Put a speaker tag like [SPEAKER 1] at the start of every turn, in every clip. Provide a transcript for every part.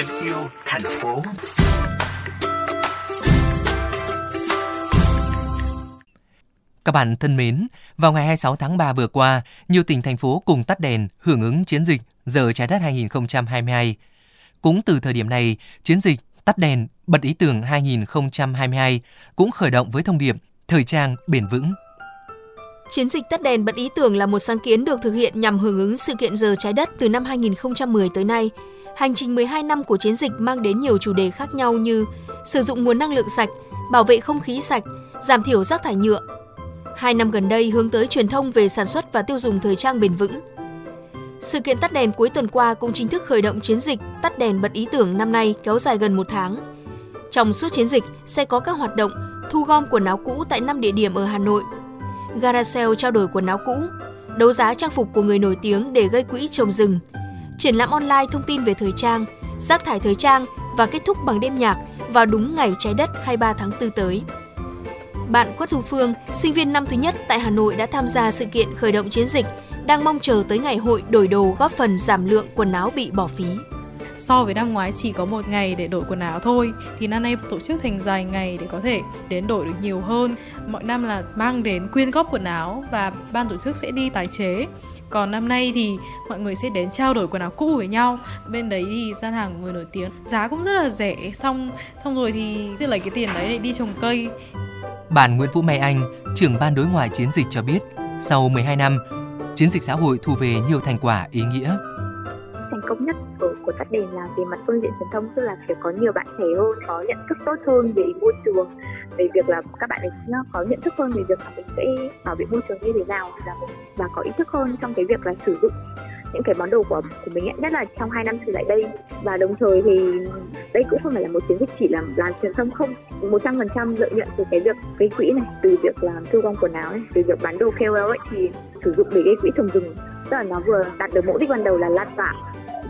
[SPEAKER 1] em yêu thành phố.
[SPEAKER 2] Các bạn thân mến, vào ngày 26 tháng 3 vừa qua, nhiều tỉnh thành phố cùng tắt đèn hưởng ứng chiến dịch Giờ trái đất 2022. Cũng từ thời điểm này, chiến dịch Tắt đèn, bật ý tưởng 2022 cũng khởi động với thông điệp thời trang bền vững.
[SPEAKER 3] Chiến dịch tắt đèn bật ý tưởng là một sáng kiến được thực hiện nhằm hưởng ứng sự kiện giờ trái đất từ năm 2010 tới nay. Hành trình 12 năm của chiến dịch mang đến nhiều chủ đề khác nhau như sử dụng nguồn năng lượng sạch, bảo vệ không khí sạch, giảm thiểu rác thải nhựa. Hai năm gần đây hướng tới truyền thông về sản xuất và tiêu dùng thời trang bền vững. Sự kiện tắt đèn cuối tuần qua cũng chính thức khởi động chiến dịch tắt đèn bật ý tưởng năm nay kéo dài gần một tháng. Trong suốt chiến dịch sẽ có các hoạt động thu gom quần áo cũ tại 5 địa điểm ở Hà Nội, gara sale trao đổi quần áo cũ, đấu giá trang phục của người nổi tiếng để gây quỹ trồng rừng, triển lãm online thông tin về thời trang, rác thải thời trang và kết thúc bằng đêm nhạc vào đúng ngày trái đất 23 tháng 4 tới. Bạn Quất Thu Phương, sinh viên năm thứ nhất tại Hà Nội đã tham gia sự kiện khởi động chiến dịch, đang mong chờ tới ngày hội đổi đồ góp phần giảm lượng quần áo bị bỏ phí
[SPEAKER 4] so với năm ngoái chỉ có một ngày để đổi quần áo thôi thì năm nay tổ chức thành dài ngày để có thể đến đổi được nhiều hơn. Mọi năm là mang đến quyên góp quần áo và ban tổ chức sẽ đi tái chế. Còn năm nay thì mọi người sẽ đến trao đổi quần áo cũ với nhau. Bên đấy thì gian hàng của người nổi tiếng giá cũng rất là rẻ. Xong xong rồi thì tự lấy cái tiền đấy để đi trồng cây.
[SPEAKER 2] Bạn Nguyễn Vũ Mai Anh, trưởng ban đối ngoại chiến dịch cho biết, sau 12 năm, chiến dịch xã hội thu về nhiều thành quả ý nghĩa.
[SPEAKER 5] Công nhất của, của tắt đèn là về mặt phương diện truyền thông tức là phải có nhiều bạn trẻ hơn có nhận thức tốt hơn về môi trường về việc là các bạn ấy có nhận thức hơn về việc là mình sẽ bảo vệ môi trường như thế nào và và có ý thức hơn trong cái việc là sử dụng những cái món đồ của của mình nhất là trong hai năm trở lại đây. Và đồng thời thì đây cũng không phải là một chiến dịch chỉ là làm truyền thông không. Một trăm phần trăm lợi nhuận từ cái việc gây quỹ này từ việc làm thu gom quần áo này từ việc bán đồ KOL ấy thì sử dụng để gây quỹ trồng rừng. Tức là nó vừa đạt được mục đích ban đầu là lan tỏa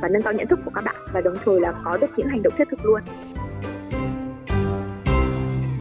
[SPEAKER 5] và nâng cao nhận thức của các bạn và đồng thời là có được những hành động thiết thực luôn.